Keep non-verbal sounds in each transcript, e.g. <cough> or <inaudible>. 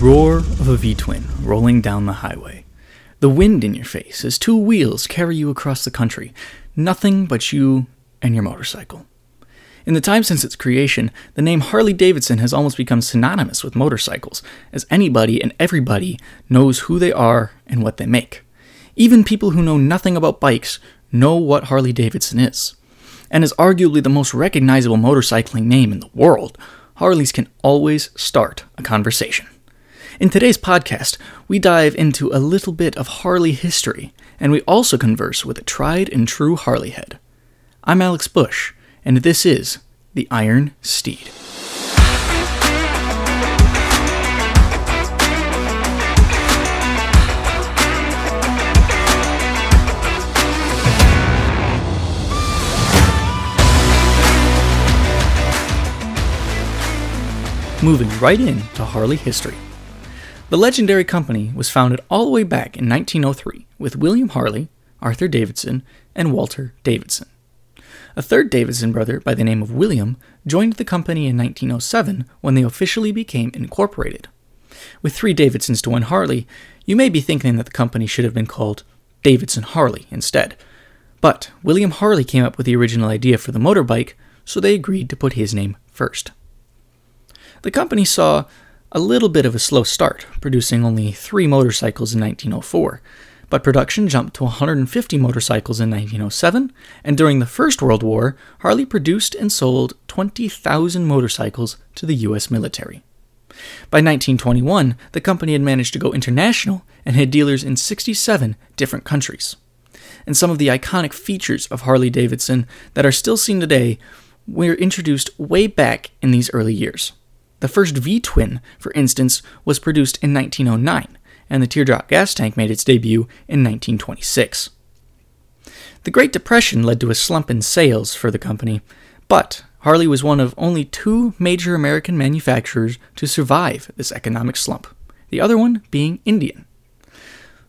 roar of a V twin rolling down the highway. The wind in your face as two wheels carry you across the country. Nothing but you and your motorcycle. In the time since its creation, the name Harley Davidson has almost become synonymous with motorcycles, as anybody and everybody knows who they are and what they make. Even people who know nothing about bikes know what Harley Davidson is. And is arguably the most recognizable motorcycling name in the world, Harleys can always start a conversation. In today's podcast, we dive into a little bit of Harley history, and we also converse with a tried and true Harley head. I'm Alex Bush, and this is The Iron Steed. Moving right into Harley history. The legendary company was founded all the way back in 1903 with William Harley, Arthur Davidson, and Walter Davidson. A third Davidson brother by the name of William joined the company in 1907 when they officially became incorporated. With three Davidsons to one Harley, you may be thinking that the company should have been called Davidson Harley instead. But William Harley came up with the original idea for the motorbike, so they agreed to put his name first. The company saw a little bit of a slow start, producing only three motorcycles in 1904, but production jumped to 150 motorcycles in 1907, and during the First World War, Harley produced and sold 20,000 motorcycles to the US military. By 1921, the company had managed to go international and had dealers in 67 different countries. And some of the iconic features of Harley Davidson that are still seen today were introduced way back in these early years. The first V twin, for instance, was produced in 1909, and the teardrop gas tank made its debut in 1926. The Great Depression led to a slump in sales for the company, but Harley was one of only two major American manufacturers to survive this economic slump, the other one being Indian.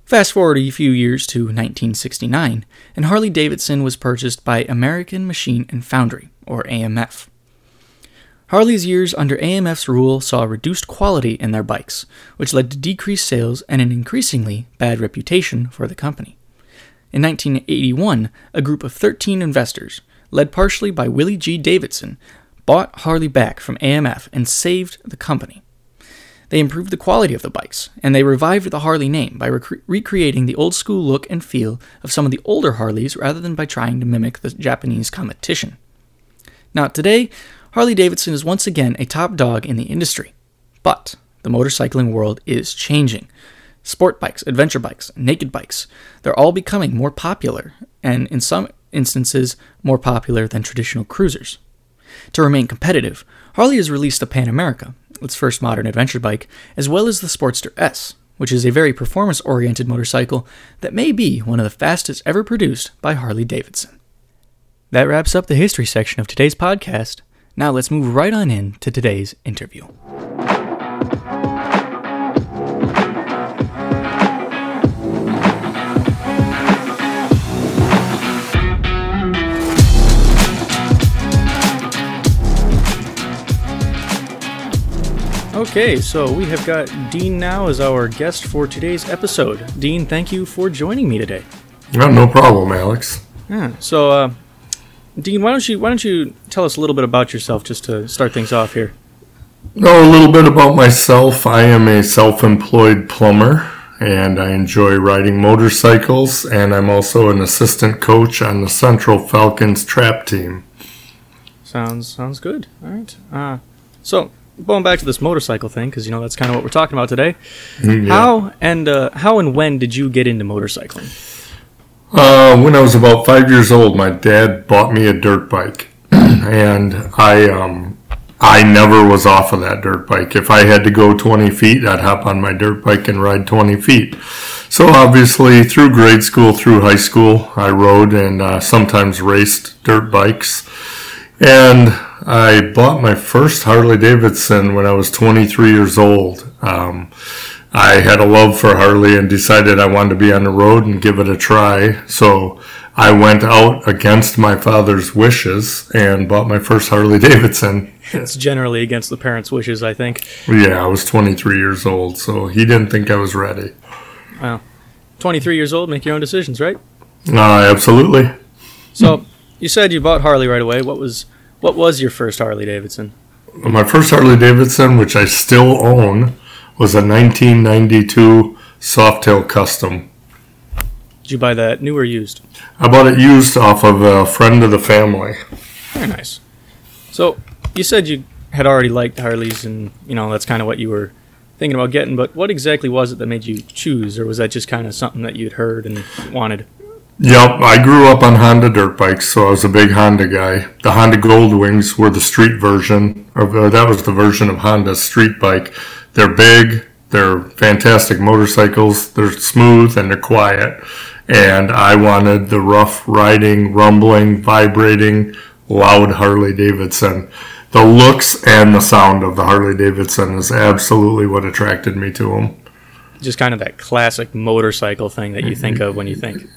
Fast forward a few years to 1969, and Harley Davidson was purchased by American Machine and Foundry, or AMF. Harley's years under AMF's rule saw reduced quality in their bikes, which led to decreased sales and an increasingly bad reputation for the company. In 1981, a group of 13 investors, led partially by Willie G. Davidson, bought Harley back from AMF and saved the company. They improved the quality of the bikes, and they revived the Harley name by rec- recreating the old school look and feel of some of the older Harleys rather than by trying to mimic the Japanese competition. Now, today, Harley Davidson is once again a top dog in the industry. But the motorcycling world is changing. Sport bikes, adventure bikes, naked bikes, they're all becoming more popular, and in some instances, more popular than traditional cruisers. To remain competitive, Harley has released the Pan America, its first modern adventure bike, as well as the Sportster S, which is a very performance oriented motorcycle that may be one of the fastest ever produced by Harley Davidson. That wraps up the history section of today's podcast. Now let's move right on in to today's interview. Okay, so we have got Dean now as our guest for today's episode. Dean, thank you for joining me today. No, no problem, Alex. Yeah. So, uh, Dean, why don't you why don't you tell us a little bit about yourself just to start things off here? Know a little bit about myself. I am a self-employed plumber and I enjoy riding motorcycles and I'm also an assistant coach on the Central Falcons trap team. Sounds sounds good. All right. Uh, so going back to this motorcycle thing, because you know that's kind of what we're talking about today. Mm, yeah. How and uh, how and when did you get into motorcycling? Uh, when I was about five years old, my dad bought me a dirt bike, <clears throat> and I um, I never was off of that dirt bike. If I had to go 20 feet, I'd hop on my dirt bike and ride 20 feet. So obviously, through grade school, through high school, I rode and uh, sometimes raced dirt bikes. And I bought my first Harley Davidson when I was 23 years old. Um, I had a love for Harley and decided I wanted to be on the road and give it a try. So I went out against my father's wishes and bought my first Harley <laughs> Davidson. It's generally against the parents' wishes, I think. Yeah, I was 23 years old, so he didn't think I was ready. Wow. 23 years old, make your own decisions, right? Uh, absolutely. So, you said you bought Harley right away. What was what was your first Harley Davidson? My first Harley Davidson, which I still own, was a 1992 Softail Custom. Did you buy that new or used? I bought it used off of a friend of the family. Very nice. So, you said you had already liked Harleys, and you know that's kind of what you were thinking about getting. But what exactly was it that made you choose, or was that just kind of something that you'd heard and wanted? Yep, I grew up on Honda dirt bikes, so I was a big Honda guy. The Honda Goldwings were the street version, or uh, that was the version of Honda's street bike. They're big, they're fantastic motorcycles, they're smooth, and they're quiet. And I wanted the rough riding, rumbling, vibrating, loud Harley Davidson. The looks and the sound of the Harley Davidson is absolutely what attracted me to them. Just kind of that classic motorcycle thing that you think of when you think.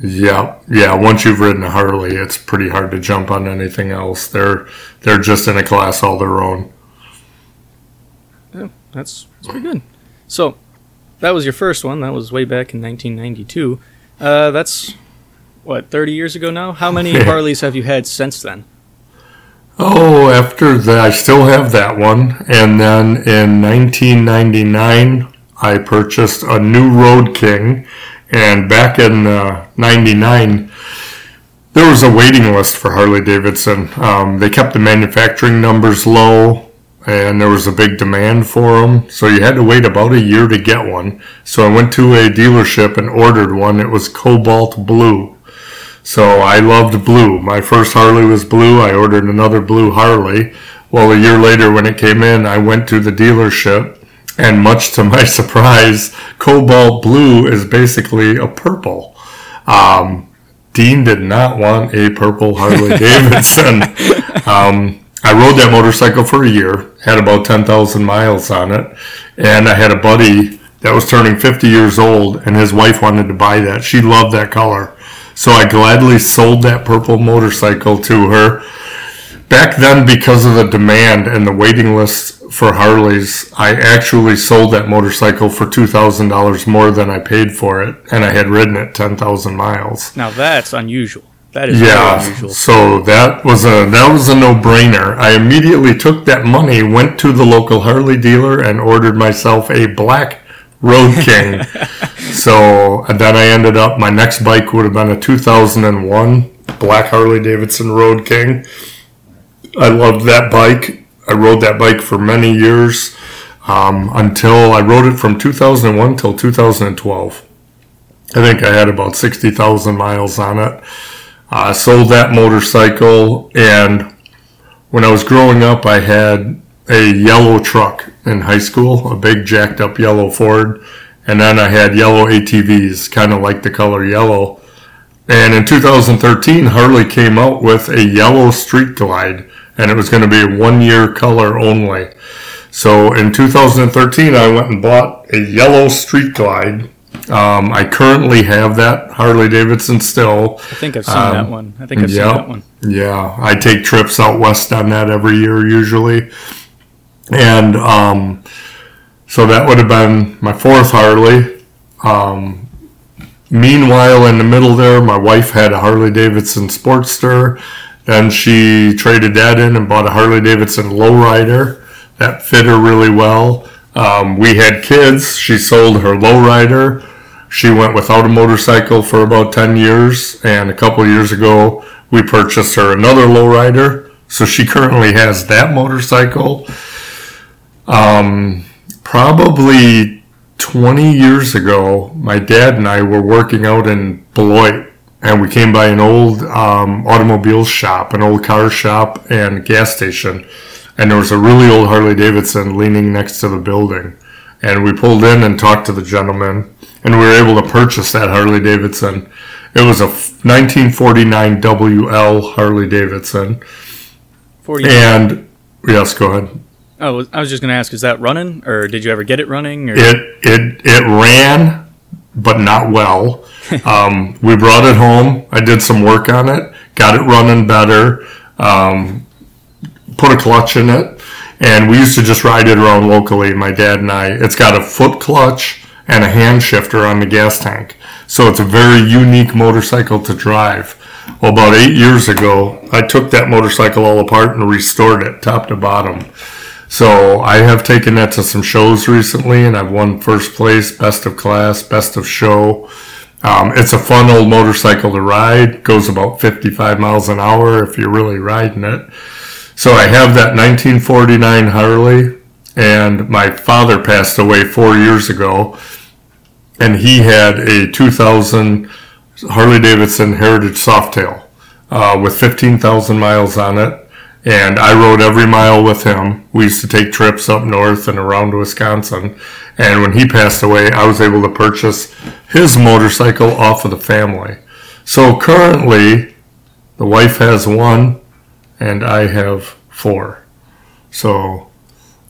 Yeah, yeah. Once you've ridden a Harley, it's pretty hard to jump on anything else. They're they're just in a class all their own. That's, that's pretty good. So, that was your first one. That was way back in 1992. Uh, that's what 30 years ago now. How many <laughs> Harleys have you had since then? Oh, after that, I still have that one, and then in 1999, I purchased a new Road King, and back in uh, '99. there was a waiting list for Harley Davidson. Um, they kept the manufacturing numbers low, and there was a big demand for them. So you had to wait about a year to get one. So I went to a dealership and ordered one. It was cobalt blue. So I loved blue. My first Harley was blue. I ordered another blue Harley. Well, a year later, when it came in, I went to the dealership, and much to my <laughs> surprise, cobalt blue is basically a purple. Um, Dean did not want a purple Harley <laughs> Davidson. um, I rode that motorcycle for a year, had about 10,000 miles on it, and I had a buddy that was turning 50 years old, and his wife wanted to buy that. She loved that color. So I gladly sold that purple motorcycle to her. Back then, because of the demand and the waiting list for Harleys, I actually sold that motorcycle for $2,000 more than I paid for it, and I had ridden it 10,000 miles. Now that's unusual. That is Yeah, unusual. so that was a that was a no brainer. I immediately took that money, went to the local Harley dealer, and ordered myself a black Road <laughs> King. so and then I ended up. My next bike would have been a 2001 black Harley Davidson Road King. I loved that bike. I rode that bike for many years um, until I rode it from 2001 till 2012. I think I had about 60,000 miles on it. I sold that motorcycle, and when I was growing up, I had a yellow truck in high school, a big jacked up yellow Ford, and then I had yellow ATVs, kind of like the color yellow. And in 2013, Harley came out with a yellow Street Glide, and it was going to be a one year color only. So in 2013, I went and bought a yellow Street Glide. Um, I currently have that Harley Davidson still. I think I've seen Um, that one. I think I've yeah. seen that one. Yeah, I take trips out west on that every year usually. And um, so that would have been my fourth Harley. Um, meanwhile, in the middle there, my wife had a Harley Davidson Sportster. Then she traded that in and bought a Harley Davidson Lowrider. That fit her really well. Um, we had kids. She sold her lowrider. She went without a motorcycle for about 10 years. And a couple years ago, we purchased her another lowrider. So she currently has that motorcycle. Um, probably 20 years ago, my dad and I were working out in Beloit. And we came by an old um, automobile shop, an old car shop, and gas station and there was a really old Harley Davidson leaning next to the building. And we pulled in and talked to the gentleman, and we were able to purchase that Harley Davidson. It was a 1949 WL Harley Davidson. 40. And yes, go ahead. Oh, I was just going to ask, is that running, or did you ever get it running? Or It it it ran but not well. <laughs> Um, we brought it home. I did some work on it, got it running better, um, put a clutch in it, and we used to just ride it around locally, my dad and I. It's got a foot clutch and a hand shifter on the gas tank. So it's a very unique motorcycle to drive. Well, about eight years ago, I took that motorcycle all apart and restored it top to bottom. So I have taken that to some shows recently, and I've won first place, best of class, best of show. Um, it's a fun old motorcycle to ride. Goes about 55 miles an hour if you're really riding it. So I have that 1949 Harley, and my father passed away four years ago, and he had a 2000 Harley Davidson Heritage Softail uh, with 15,000 miles on it and I rode every mile with him. We used to take trips up north and around Wisconsin. And when he passed away, I was able to purchase his motorcycle off of the family. So currently, the wife has one, and I have four. So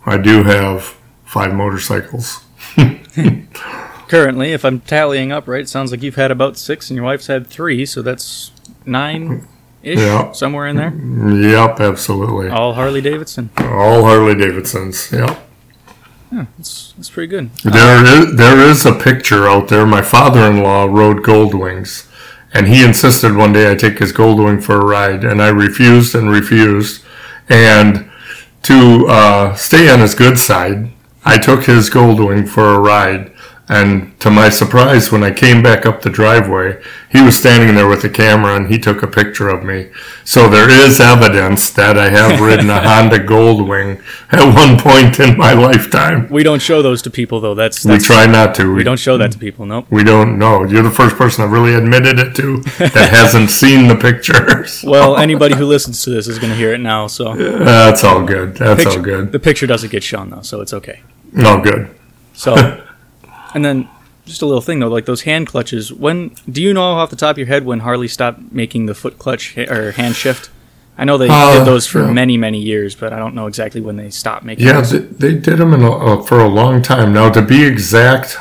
I do have five motorcycles. <laughs> Currently, if I'm tallying up right, it sounds like you've had about six, and your wife's had three, so that's nine ish, Yeah. somewhere in there. Yep, absolutely. All Harley Davidson. All Harley Davidsons. Yep. That's, that's pretty good. There uh, is, there is a picture out there. My father-in-law rode Goldwings, and he insisted one day I take his Goldwing for a ride, and I refused and refused. And to uh, stay on his good side, I took his Goldwing for a ride. And to my surprise, when I came back up the driveway, he was standing there with a camera and he took a picture of me. So there is evidence that I have ridden a <laughs> Honda Goldwing at one point in my lifetime. We don't show those to people, though. That's, We try not to. we don't show that to mm-hmm. people. Nope. We don't know. You're the first person I've really admitted it to that <laughs> hasn't seen the pictures. Well, <laughs> anybody who listens to this is going to hear it now, so That's all good. That's all good. the picture doesn't get shown though, so it's okay. No good. So, and then just a little thing though, like those hand clutches. When do you know off the top of your head when Harley stopped making the foot clutch or hand shift? I know they Uh, did those for yeah. many many years, but I don't know exactly when they stopped making. Yeah, they, they did them in a, uh, for a long time. Now, to be exact,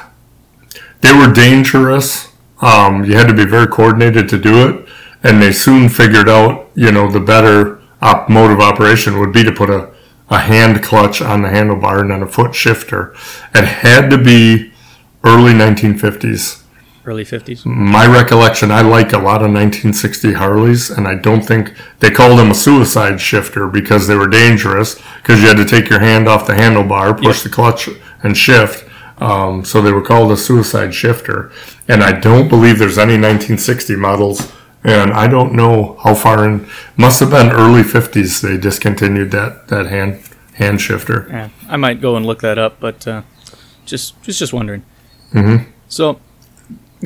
they were dangerous. Um, you had to be very coordinated to do it, and they soon figured out, you know, the better op- mode of operation would be to put a, a hand clutch on the handlebar and then a foot shifter. It had to be early 1950s. early fifties. my recollection, I like a lot of 1960 Harleys, and I don't think they called them a suicide shifter because they were dangerous because you had to take your hand off the handlebar, push the clutch, and shift. Um, so they were called a suicide shifter. And I don't believe there's any 1960 models, and I don't know how far in. Must have been early 50s they discontinued that that hand hand shifter. Yeah, I might go and look that up, but uh, just just just wondering. Mhm. So,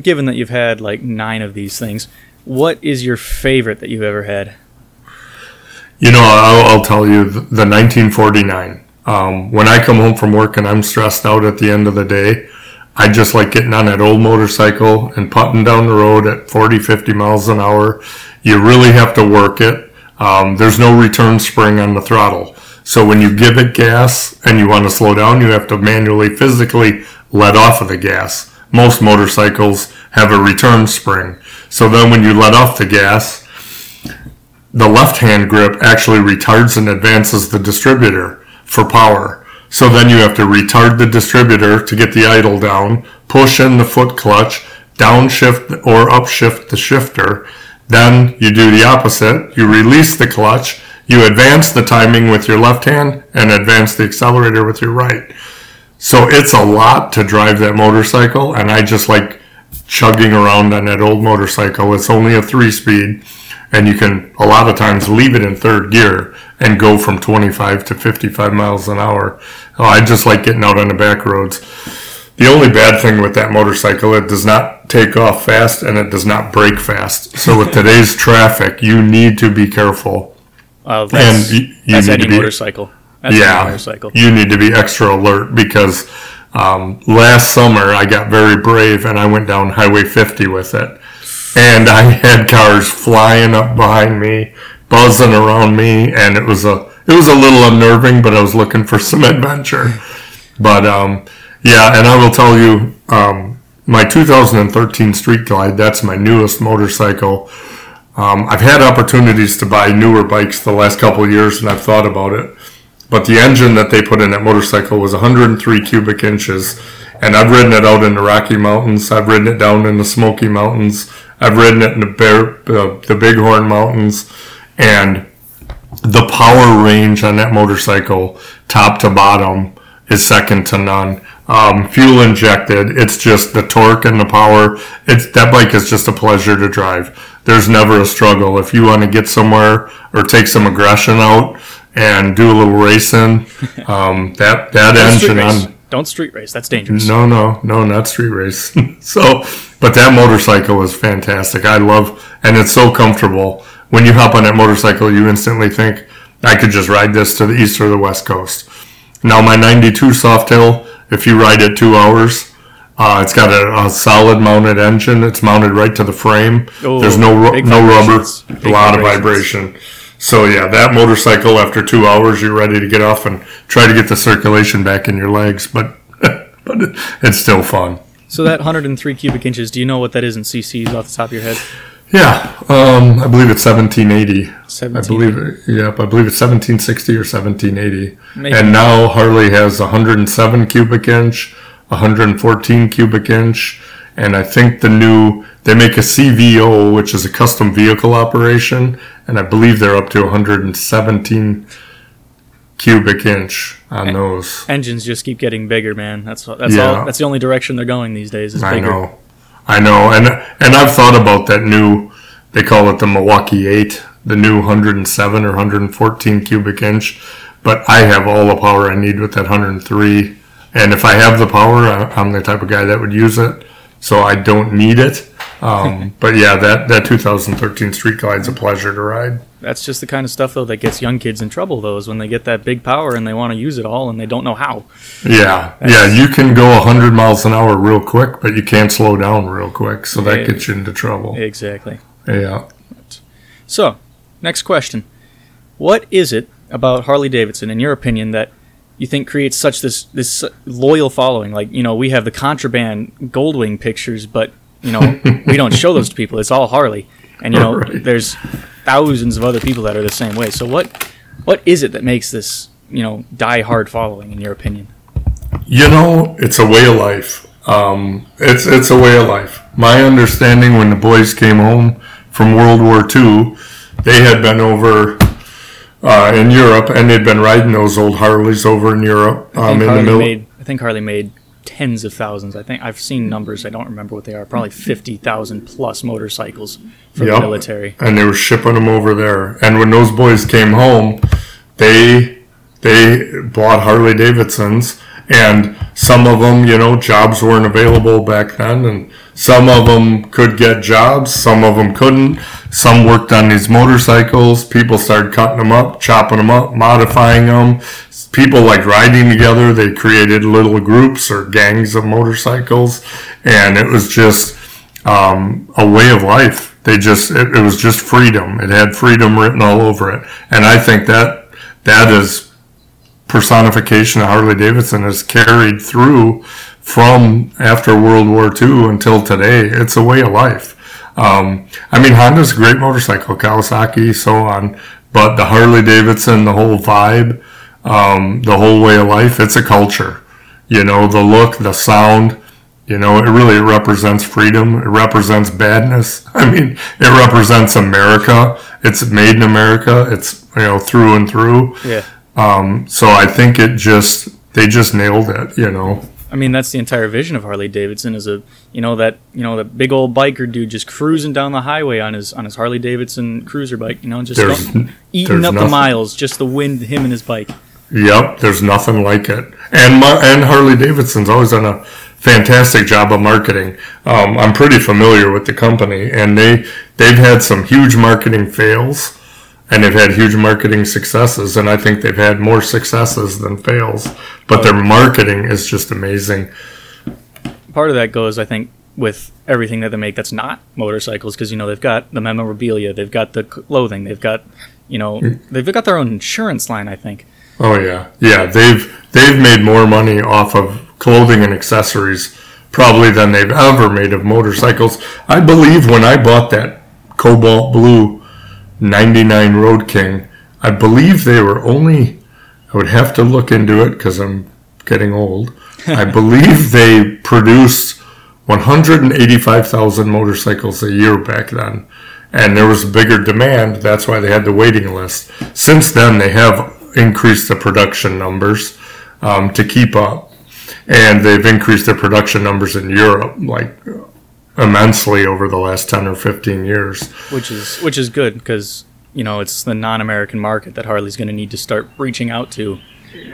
given that you've had like nine of these things, what is your favorite that you've ever had? You know, I'll, I'll tell you the, the 1949. Um, when I come home from work and I'm stressed out at the end of the day, I just like getting on that old motorcycle and putting down the road at 40, 50 miles an hour. You really have to work it. Um, there's no return spring on the throttle. So when you give it gas and you want to slow down, you have to manually, physically let off of the gas. Most motorcycles have a return spring. So then when you let off the gas, the left hand grip actually retards and advances the distributor for power. So then you have to retard the distributor to get the idle down, push in the foot clutch, downshift or upshift the shifter. Then you do the opposite. You release the clutch, you advance the timing with your left hand, and advance the accelerator with your right. So it's a lot to drive that motorcycle, and I just like chugging around on that old motorcycle. It's only a three speed, and you can a lot of times leave it in third gear and go from 25 to 55 miles an hour. Oh, I just like getting out on the back roads. The only bad thing with that motorcycle, it does not take off fast and it does not brake fast. So with today's traffic, you need to be careful. Uh, that's, And y- you that's need any to be- motorcycle. Yeah, motorcycle. you need to be extra alert because um, last summer I got very brave and I went down Highway 50 with it, and I <laughs> had cars flying up behind me, buzzing around me, and it was a it was a little unnerving, but I was looking for some adventure. But um, yeah, and I will tell you, um, my 2013 Street Glide, that's my newest motorcycle. Um, I've had opportunities to buy newer bikes the last couple of years, and I've thought about it. But the engine that they put in that motorcycle was 103 cubic inches, and I've ridden it out in the Rocky Mountains. I've ridden it down in the Smoky Mountains. I've ridden it in the Bear, uh, the Bighorn Mountains, and the power range on that motorcycle, top to bottom, is second to none. Um, fuel injected, it's just the torque and the power. It's that bike is just a pleasure to drive. There's never a struggle if you want to get somewhere or take some aggression out and do a little racing. <laughs> Um, that that Don't engine on Don't street race. That's dangerous. no, no, no, not street race. <laughs> so, but that motorcycle is fantastic. I love, and it's so comfortable. When you hop on that motorcycle, you instantly think, I could just ride this to the east or the west coast. Now, my 92 Softail, if you ride it two hours, uh, it's got a, a solid mounted engine. It's mounted right to the frame. Oh, There's no no rubber, a lot of vibration. So yeah, that motorcycle after two hours, you're ready to get off and try to get the circulation back in your legs, but <laughs> but it's still fun. So that 103 cubic inches. Do you know what that is in CCs off the top of your head? Yeah, um, I believe it's 1780. I believe. Yep, I believe it's 1760 or 1780. Maybe. And now Harley has 107 cubic inch, 114 cubic inch, and I think the new they make a CVO, which is a custom vehicle operation, and I believe they're up to 117 cubic inch on those. Engines just keep getting bigger, man. That's that's Yeah. all. That's the only direction they're going these days. Is I bigger. know, I know, and and I've thought about that new. They call it the Milwaukee Eight, the new 107 or 114 cubic inch. But I have all the power I need with that 103, and if I have the power, I'm the type of guy that would use it. So I don't need it. Um, <laughs> but yeah, that that 2013 Street Glide's a pleasure to ride. That's just the kind of stuff though that gets young kids in trouble. Though is when they get that big power and they want to use it all and they don't know how. Yeah, yeah, you can go 100 miles an hour real quick, but you can't slow down real quick, so that Yeah. gets you into trouble. Exactly. Yeah. So, next question: What is it about Harley Davidson, in your opinion, that you think creates such this this loyal following? Like, you know, we have the contraband Goldwing pictures, but you know, we don't show those to people. It's all Harley, and you know, <laughs> Right. there's thousands of other people that are the same way. So, what what is it that makes this you know die hard following, in your opinion? You know, it's a way of life. Um, it's it's a way of life. My understanding when the boys came home from World War II, they had been over uh, in Europe and they'd been riding those old Harleys over in Europe um, in the Harley middle. made. I think Harley made tens of thousands. I think I've seen numbers. I don't remember what they are. Probably fifty thousand plus motorcycles for the military. and they were shipping them over there. And when those boys came home, they they bought Harley Davidsons, and some of them, you know, jobs weren't available back then, and some of them could get jobs, some of them couldn't. Some worked on these motorcycles. People started cutting them up, chopping them up, modifying them. People like riding together. They created little groups or gangs of motorcycles, and it was just um, a way of life. They just it, it was just freedom. It had freedom written all over it, and I think that that is personification of Harley Davidson is carried through from after World War II until today. It's a way of life. Um, I mean, Honda's a great motorcycle, Kawasaki, so on, but the Harley Davidson, the whole vibe, um, the whole way of life, it's a culture. You know, the look, the sound, you know, it really represents freedom. It represents badness. <laughs> I mean, it represents America. It's made in America. It's, you know, through and through. Yeah. Um, so I think it just, they just nailed it, you know. I mean, that's the entire vision of Harley Davidson is a you know that you know that big old biker dude just cruising down the highway on his on his Harley Davidson cruiser bike. You know, just There's- eating there's up the miles, just the wind, him and his bike. Yep, there's nothing like it. And my, and Harley Davidson's always done a fantastic job of marketing. Um, I'm pretty familiar with the company, and they they've had some huge marketing fails, and they've had huge marketing successes. And I think they've had more successes than fails. But their marketing is just amazing. Part of that goes, I think, with everything that they make that's not motorcycles, because you know they've got the memorabilia, they've got the clothing, they've got you know mm. they've got their own insurance line. I think. Oh yeah, yeah. They've they've made more money off of clothing and accessories probably than they've ever made of motorcycles. I believe when I bought that cobalt blue 99 Road King, I believe they were only, I would have to look into it because I'm getting old. I <laughs> believe they produced 185,000 motorcycles a year back then. And there was a bigger demand. That's why they had the waiting list. Since then, they have increased the production numbers um, to keep up. And they've increased their production numbers in Europe like immensely over the last 10 or 15 years. which is which is good because you know it's the non-American market that Harley's going to need to start reaching out to,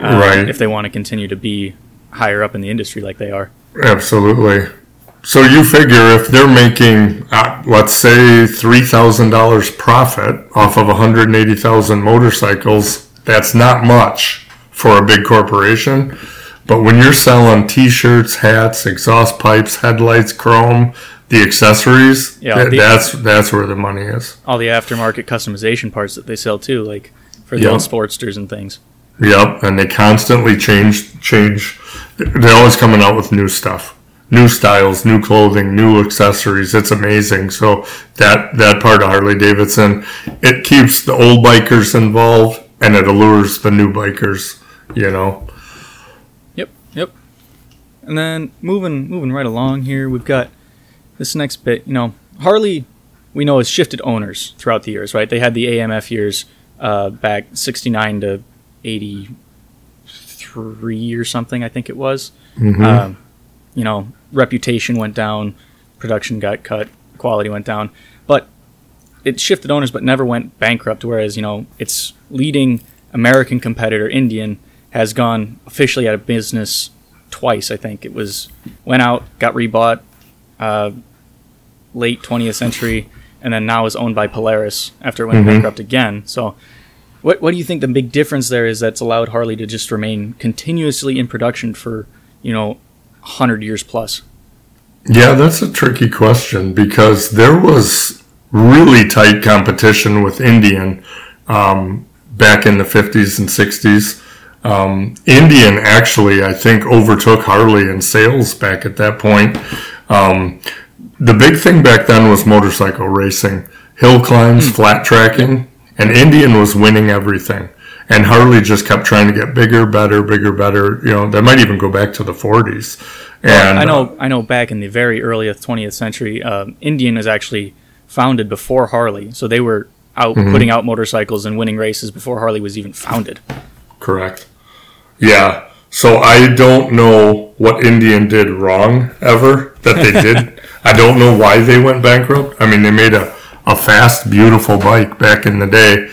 uh, Right. If they want to continue to be higher up in the industry like they are. Absolutely. So you figure if they're making, uh, let's say, three thousand dollars profit off of one hundred eighty thousand motorcycles, that's not much for a big corporation. But when you're selling T-shirts, hats, exhaust pipes, headlights, chrome, the accessories, Yeah, that- the- that's that's where the money is. All the aftermarket customization parts that they sell too, like for the Yeah. old Sportsters and things. Yep, and they constantly change change. They're always coming out with new stuff, new styles, new clothing, new accessories. It's amazing. So that that part of Harley Davidson, it keeps the old bikers involved and it allures the new bikers. You know. And then moving moving right along here, we've got this next bit. You know, Harley, we know has shifted owners throughout the years, right? They had the AMF years uh, back '69 to '83 or something, I think it was. Um, you know, reputation went down, production got cut, quality went down, but it shifted owners, but never went bankrupt. Whereas you know, its leading American competitor, Indian, has gone officially out of business twice. I think it was went out, got rebought, uh, late 20th century, and then now is owned by Polaris after it went bankrupt again. So. What, what do you think the big difference there is that's allowed Harley to just remain continuously in production for, you know, 100 years plus? Yeah, that's a tricky question because there was really tight competition with Indian um, back in the 50s and 60s. Um, Indian actually, I think, overtook Harley in sales back at that point. Um, the big thing back then was motorcycle racing, hill climbs, flat tracking, and Indian was winning everything. And Harley just kept trying to get bigger, better, bigger, better. You know, that might even go back to the 40s. And I know, I know. Back in the very earliest 20th century, um, Indian was actually founded before Harley, so they were out Mm-hmm. putting out motorcycles and winning races before Harley was even founded. Correct. Yeah. So I don't know what Indian did wrong ever that they did. <laughs> I don't know why they went bankrupt. I mean, they made a, a fast, beautiful bike back in the day.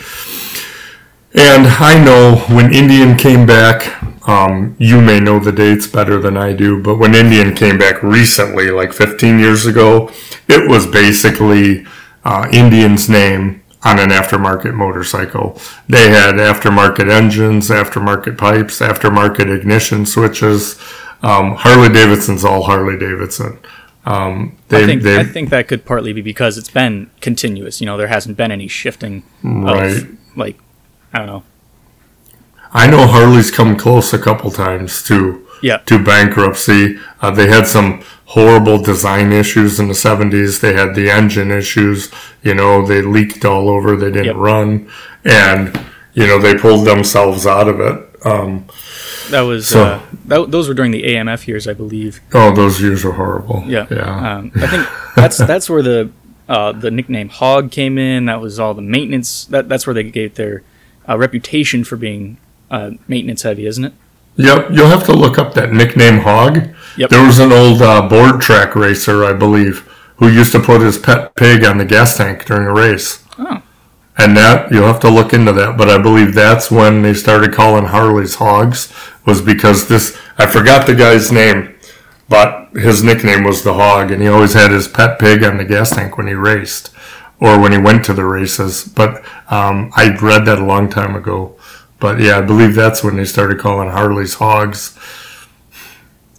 And I know when Indian came back, um, you may know the dates better than I do, but when Indian came back recently, like 15 years ago, it was basically uh, Indian's name on an aftermarket motorcycle. They had aftermarket engines, aftermarket pipes, aftermarket ignition switches. Um, Harley Davidson's all Harley Davidson. Um, they, I think they, I think that could partly be because it's been continuous. You know, there hasn't been any shifting Right. of like I don't know. I know Harley's come close a couple times to Yeah. to bankruptcy. Uh, they had some horrible design issues in the 70s. They had the engine issues. You know, they leaked all over. They didn't Yep. run, and you know they pulled themselves out of it. Um, That was So- uh, that, those were during the AMF years, I believe. oh, those years were horrible. Yeah. yeah, Um, I think <laughs> that's that's where the uh, the nickname Hog came in. That was all the maintenance. That that's where they gave their uh, reputation for being uh, maintenance heavy, isn't it? Yep, you'll have to look up that nickname Hog. Yep. There was an old uh, board track racer, I believe, who used to put his pet pig on the gas tank during a race. Oh. And that you'll have to look into that, but I believe that's when they started calling Harleys hogs was because this I forgot the guy's name, but his nickname was the hog and he always had his pet pig on the gas tank when he raced or when he went to the races. But um, I read that a long time ago. But yeah, I believe that's when they started calling Harleys hogs.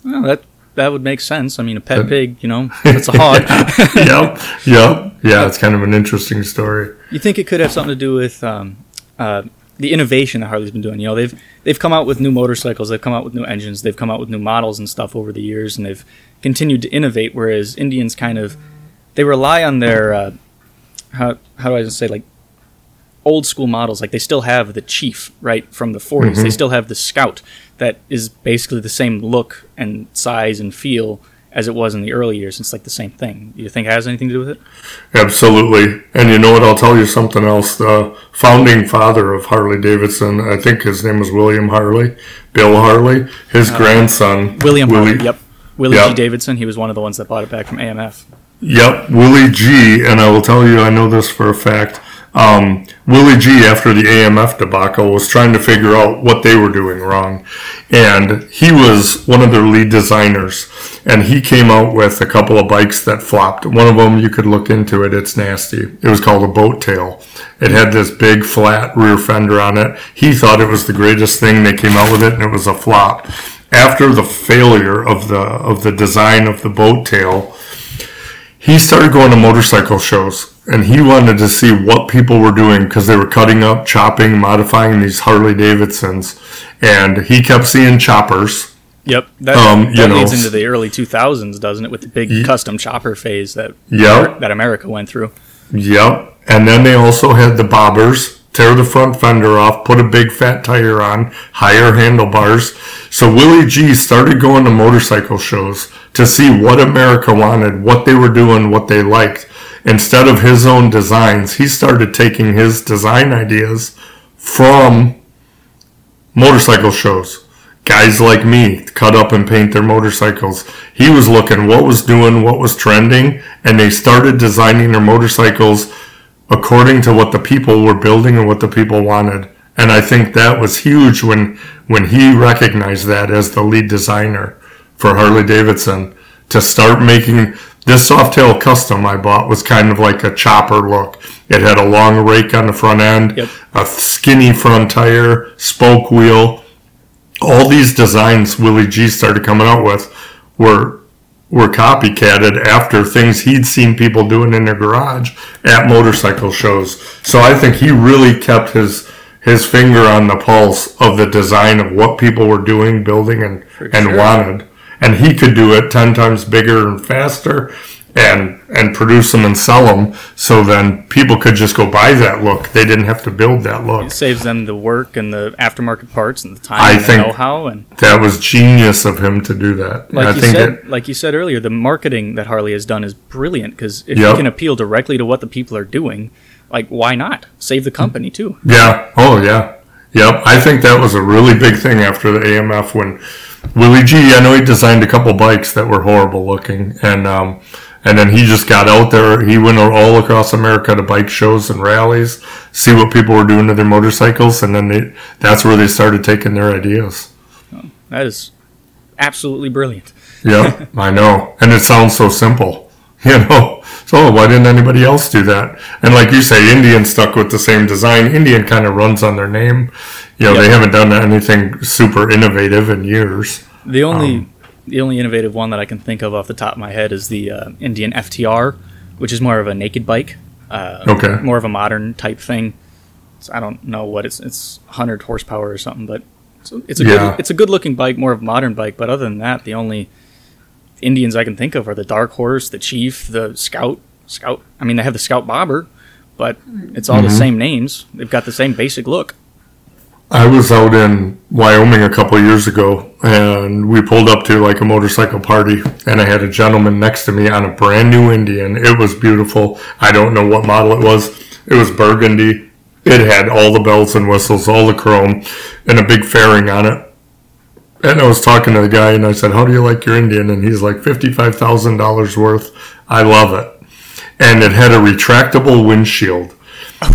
Well, that that would make sense. I mean, a pet pig, you know, <laughs> it's a hog. <laughs> yep, yep, yeah. It's kind of an interesting story. you think it could have something to do with um, uh, the innovation that Harley's been doing. You know, they've they've come out with new motorcycles, they've come out with new engines, they've come out with new models and stuff over the years, and they've continued to innovate. Whereas Indians kind of they rely on their uh, how how do I say like old school models. Like they still have the Chief right from the 40s. They mm-hmm. still have the Scout that is basically the same look and size and feel as it was in the early years. It's like the same thing. Do you think it has anything to do with it? Absolutely. And you know what? I'll tell you something else. The founding father of Harley Davidson, I think his name was William Harley, Bill Harley. His uh, grandson, William Willie- Harley. Yep. Willie Yep. G. Davidson. He was one of the ones that bought it back from AMF. Yep, Willie G. And I will tell you, I know this for a fact. Um, Willie G. After the AMF debacle was trying to figure out what they were doing wrong, and he was one of their lead designers. And he came out with a couple of bikes that flopped. One of them, you could look into it. It's nasty. It was called a boat tail. It had this big flat rear fender on it. He thought it was the greatest thing. They came out with it, and it was a flop. After the failure of the of the design of the boat tail, he started going to motorcycle shows and he wanted to see what people were doing because they were cutting up, chopping, modifying these Harley Davidsons. And he kept seeing choppers. Yep. That, Um, you that know, leads into the early 2000s, doesn't it? With the big custom chopper phase that Yep. that America went through. Yep. And then they also had the bobbers, tear the front fender off, put a big fat tire on, higher handlebars. So Willie G started going to motorcycle shows to see what America wanted, what they were doing, what they liked. Instead of his own designs, he started taking his design ideas from motorcycle shows. Guys like me cut up and paint their motorcycles. He was looking what was doing, what was trending, and they started designing their motorcycles according to what the people were building and what the people wanted. And I think that was huge when when he recognized that as the lead designer for Harley Davidson to start making this Softail custom I bought was kind of like a chopper look. It had a long rake on the front end, Yep. a skinny front tire, spoke wheel. All these designs Willie G started coming out with were were copycatted after things he'd seen people doing in their garage at motorcycle shows. So I think he really kept his his finger on the pulse of the design of what people were doing, building, and and sure. wanted. And he could do it ten times bigger and faster, and and produce them and sell them. So then people could just go buy that look. They didn't have to build that look. It saves them the work and the aftermarket parts and the time I and the think- know-how and That was genius of him to do that. like I you think said, it, like you said earlier, the marketing that Harley has done is brilliant because if Yep. you can appeal directly to what the people are doing, like why not save the company too? Yeah. Oh, yeah. Yep. I think that was a really big thing after the AMF when Willie G. I know he designed a couple bikes that were horrible looking, and um, and then he just got out there. He went all across America to bike shows and rallies, see what people were doing to their motorcycles, and then they that's where they started taking their ideas. That is absolutely brilliant. Yeah, I know. And it sounds so simple, <laughs> you know. So why didn't anybody else do that? And like you say, Indian stuck with the same design. Indian kind of runs on their name. You know, they haven't done anything super innovative in years. The only Um, the only innovative one that I can think of off the top of my head is the uh, Indian FTR, which is more of a naked bike. Uh, Okay. More of a modern type thing. So I don't know what it's it's 100 horsepower or something, but it's, it's a Yeah. good, it's a good looking bike, more of a modern bike. But other than that, the only Indians I can think of are the Dark Horse, the Chief, the Scout. Scout. I mean, they have the Scout Bobber, but it's all Mm-hmm. the same names. They've got the same basic look. I was out in Wyoming a couple years ago, and we pulled up to like a motorcycle party, and I had a gentleman next to me on a brand new Indian. It was beautiful. I don't know what model it was. It was burgundy. It had all the bells and whistles, all the chrome, and a big fairing on it. And I was talking to the guy, and I said, "How do you like your Indian?" And he's like, 55000 dollars worth. I love it." And it had a retractable windshield.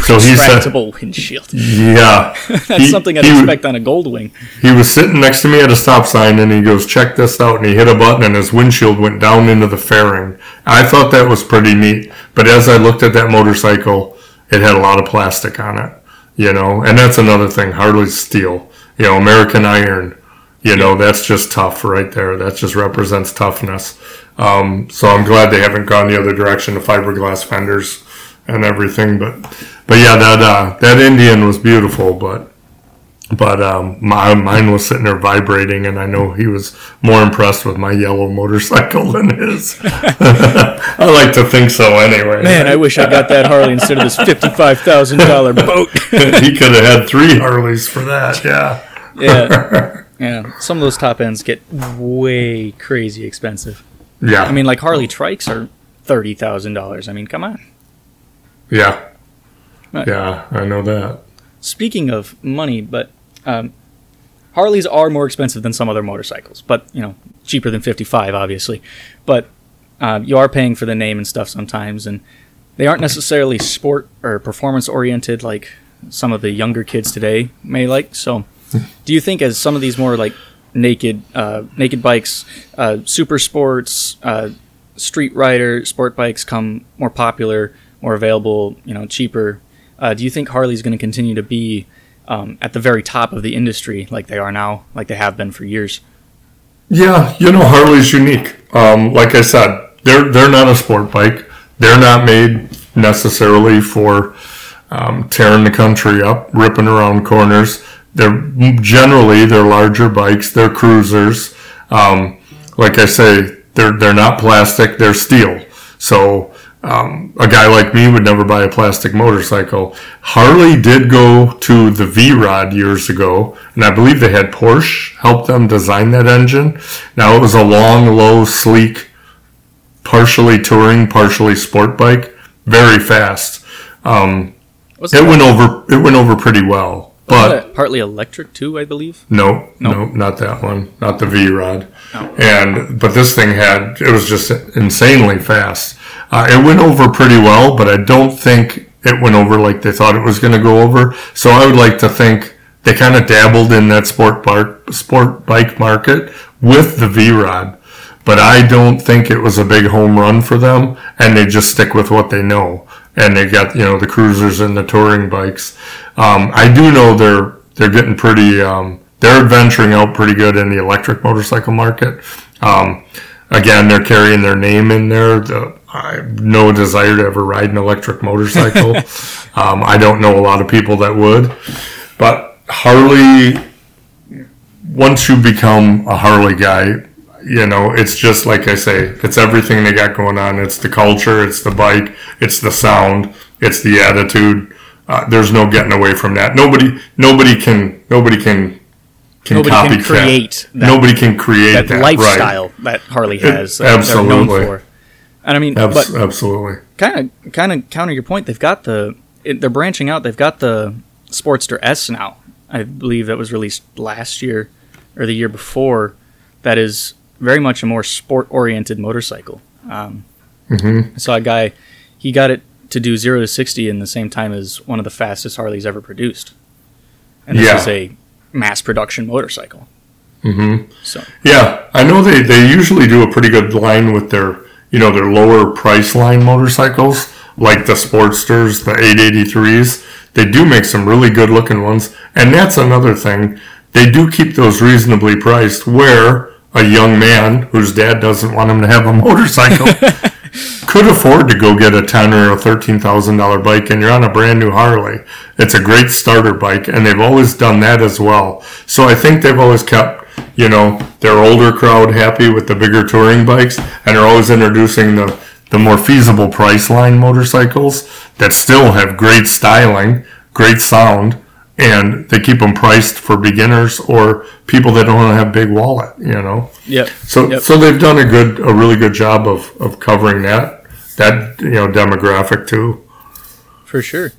So he said, Retractable windshield. "Yeah." <laughs> That's He- something I'd he- expect on a Goldwing. he was sitting next to me at a stop sign and he goes, check this out. And he hit a button and his windshield went down into the fairing. I thought that was pretty neat. But as I looked at that motorcycle, it had a lot of plastic on it, you know, and that's another thing. Harley's steel, you know, American iron, you know, that's just tough right there. That just represents toughness. Um, so I'm glad they haven't gone the other direction to fiberglass fenders and everything. But but yeah, that uh, that Indian was beautiful, but but um, my, mine was sitting there vibrating, and I know he was more impressed with my yellow motorcycle <laughs> than his. <laughs> I like to think so, anyway. Man, I wish I got that Harley instead of this fifty-five thousand dollar boat. <laughs> he could have had three Harleys for that. Yeah. yeah, yeah. Some of those top ends get way crazy expensive. Yeah. I mean, like Harley trikes are thirty thousand dollars. I mean, come on. Yeah. Right. Yeah, I know that. Speaking of money, but um, Harleys are more expensive than some other motorcycles, but you know, cheaper than 55, obviously. But uh, you are paying for the name and stuff sometimes, and they aren't necessarily sport or performance oriented like some of the younger kids today may like. So, do you think as some of these more like naked, uh, naked bikes, uh, super sports, uh, street rider sport bikes come more popular, more available, you know, cheaper? Uh, do you think Harley's going to continue to be um, at the very top of the industry like they are now, like they have been for years? Yeah, you know Harley's unique. Um, like I said, they're they're not a sport bike. They're not made necessarily for um, tearing the country up, ripping around corners. They're generally they're larger bikes. They're cruisers. Um, like I say, they're they're not plastic. They're steel. So um, a guy like me would never buy a plastic motorcycle. Harley did go to the V Rod years ago, and I believe they had Porsche help them design that engine. Now it was a long, low, sleek, partially touring, partially sport bike, very fast. Um, it went over. It went over pretty well, but partly electric too, I believe. no, No? no, not that one, not the V Rod. Oh. And but this thing had it was just insanely fast. Uh, it went over pretty well, but I don't think it went over like they thought it was going to go over. So I would like to think they kind of dabbled in that sport bar, sport bike market with the V Rod, but I don't think it was a big home run for them, and they just stick with what they know. And they got you know the cruisers and the touring bikes. Um, I do know they're they're getting pretty. Um, they're venturing out pretty good in the electric motorcycle market. Um, again, they're carrying their name in there. The, I have no desire to ever ride an electric motorcycle. <laughs> um, I don't know a lot of people that would, but Harley. Once you become a Harley guy, you know it's just like I say, it's everything they got going on. It's the culture, it's the bike, it's the sound, it's the attitude. Uh, there's no getting away from that. Nobody, nobody can, nobody can can Nobody can create that- Nobody can create That, that, lifestyle that Harley has, that they're absolutely. And I mean, Right. but absolutely. kind of kind of counter your point. They've got the it, they're branching out. They've got the Sportster S now. I believe that was released last year or the year before. That is very much a more sport oriented motorcycle. Um, Mhm. I saw a guy. He got it to do zero to sixty in the same time as one of the fastest Harleys ever produced. And this Yeah. is a mass production motorcycle. hmm So Yeah, I know they, they usually do a pretty good line with their you know their lower price line motorcycles like the Sportsters, the 883s. They do make some really good looking ones, and that's another thing. They do keep those reasonably priced where a young man whose dad doesn't want him to have a motorcycle <laughs> could afford to go get a ten or a thirteen thousand dollar bike, and you're on a brand new Harley. It's a great starter bike, and they've always done that as well. So I think they've always kept, you know, their older crowd happy with the bigger touring bikes, and they're always introducing the the more feasible price line motorcycles that still have great styling, great sound, and they keep them priced for beginners or people that don't have big wallet. You know. yep. So, Yep. so they've done a good, a really good job of, of covering that, that, you know, demographic too. For sure.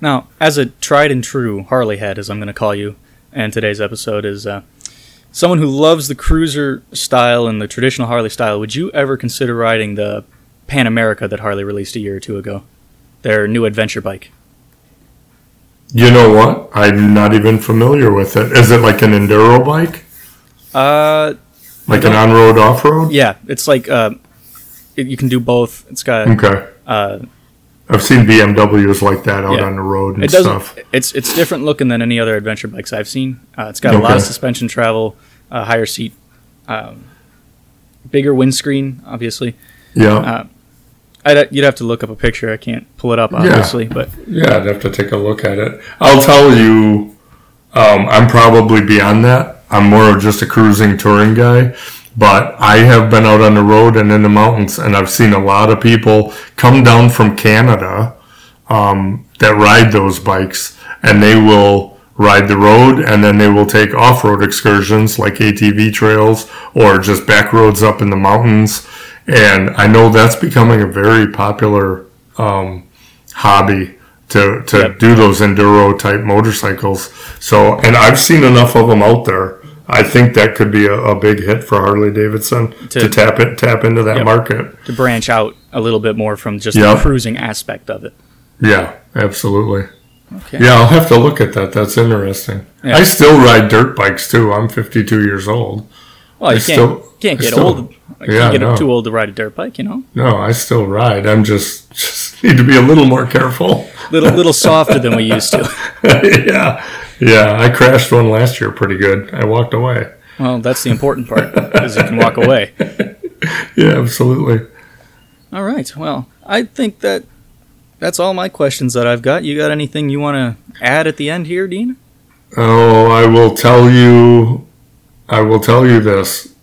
Now, as a tried and true Harley head, as I'm going to call you, and today's episode is uh, someone who loves the cruiser style and the traditional Harley style. Would you ever consider riding the Pan America that Harley released a year or two ago? Their new adventure bike. You know what? I'm not even familiar with it. Is it like an enduro bike? Uh, Like an on-road, off-road? yeah, it's like uh, it, you can do both. It's got Okay. uh, I've seen BMWs like that out Yeah. on the road and it stuff. It's it's different looking than any other adventure bikes I've seen. Uh, it's got a lot of suspension travel, uh, higher seat, um, bigger windscreen, obviously. Yeah. Uh, I'd, you'd have to look up a picture. I can't pull it up, obviously, but Yeah, I'd have to take a look at it. I'll tell you, um, I'm probably beyond that. I'm more of just a cruising touring guy. But I have been out on the road and in the mountains, and I've seen a lot of people come down from Canada um, that ride those bikes, and they will ride the road, and then they will take off-road excursions like ATV trails or just back roads up in the mountains. And I know that's becoming a very popular um, hobby to to Yep. do those enduro type motorcycles. So, and I've seen enough of them out there. I think that could be a, a big hit for Harley Davidson to, To- tap it tap into that Yep. market. to branch out a little bit more from just Yeah. the cruising aspect of it. Yeah, absolutely. Okay. Yeah, I'll have to look at that. That's interesting. Yeah. I still ride dirt bikes too. I'm 52 years old. Well, I you can't, still- can't get still- old. You yeah, can't get no. too old to ride a dirt bike, you know. No, I still ride. I'm just <laughs> just need to be a little more careful. Little little <laughs> softer than we used to. <laughs> yeah, yeah. I crashed one last year pretty good. I walked away. Well, that's the important part, is you can walk away. Yeah, absolutely. All right. Well, I think that that's all my questions that I've got. You got anything you want to add at the end here, Dean? Oh, I will tell you. I will tell you this.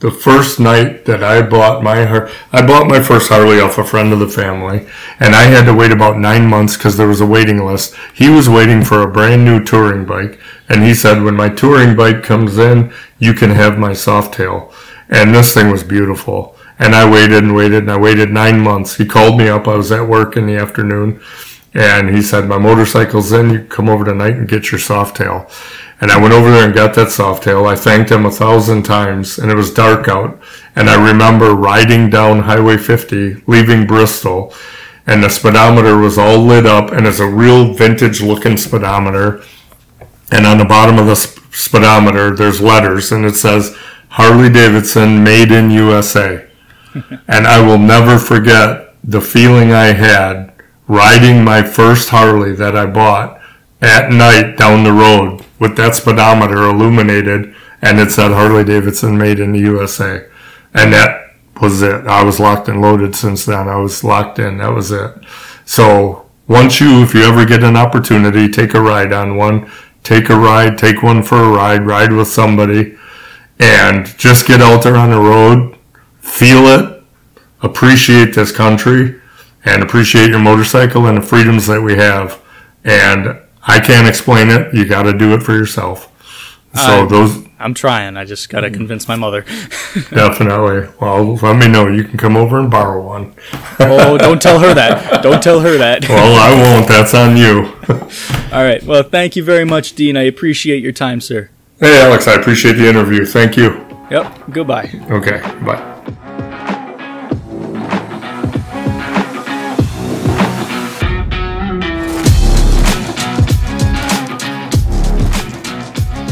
The first night that I bought my Har- I bought my first Harley off a friend of the family, and I had to wait about nine months because there was a waiting list. He was waiting for a brand new touring bike, and he said, "When my touring bike comes in, you can have my Softail." And this thing was beautiful. And I waited and waited and I waited nine months. He called me up. I was at work in the afternoon, and he said, "My motorcycle's in. You come over tonight and get your Softail." And I went over there and got that Softail. I thanked him a thousand times, and it was dark out. And I remember riding down Highway 50, leaving Bristol, and the speedometer was all lit up, and it's a real vintage-looking speedometer. And on the bottom of the sp- speedometer, there's letters, and it says Harley Davidson, made in USA. <laughs> and I will never forget the feeling I had riding my first Harley that I bought at night down the road with that speedometer illuminated and it said Harley Davidson made in the USA. And that was it. I was locked and loaded since then. I was locked in. That was it. So once you, if you ever get an opportunity, take a ride on one, take a ride, take one for a ride, ride with somebody and just get out there on the road, feel it, appreciate this country, and appreciate your motorcycle and the freedoms that we have. And I can't explain it. You got to do it for yourself. So I- those I'm trying. I just got to convince my mother. <laughs> definitely. Well, let me know. You can come over and borrow one. Oh, <laughs> don't tell her that. Don't tell her that. Well, I <laughs> won't. That's on you. All right. Well, thank you very much, Dean. I appreciate your time, sir. Hey, Alex. I appreciate the interview. Thank you. Yep. Goodbye. Okay. Bye.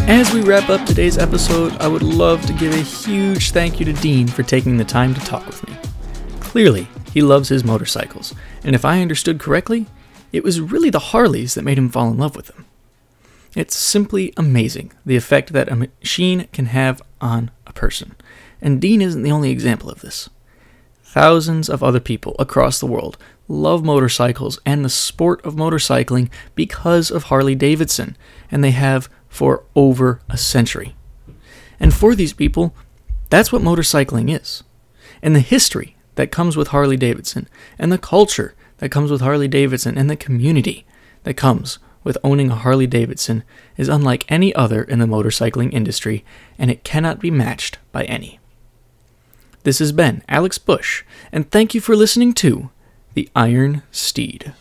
As we wrap up today's episode, I would love to give a huge thank you to Dean for taking the time to talk with me. Clearly, he loves his motorcycles, and if I understood correctly, it was really the Harleys that made him fall in love with them. It's simply amazing the effect that a machine can have on a person, and Dean isn't the only example of this. Thousands of other people across the world love motorcycles and the sport of motorcycling because of Harley Davidson, and they have for over a century. And for these people, that's what motorcycling is. And the history that comes with Harley Davidson, and the culture that comes with Harley Davidson, and the community that comes with owning a Harley Davidson is unlike any other in the motorcycling industry, and it cannot be matched by any. This has been Alex Bush, and thank you for listening to The Iron Steed.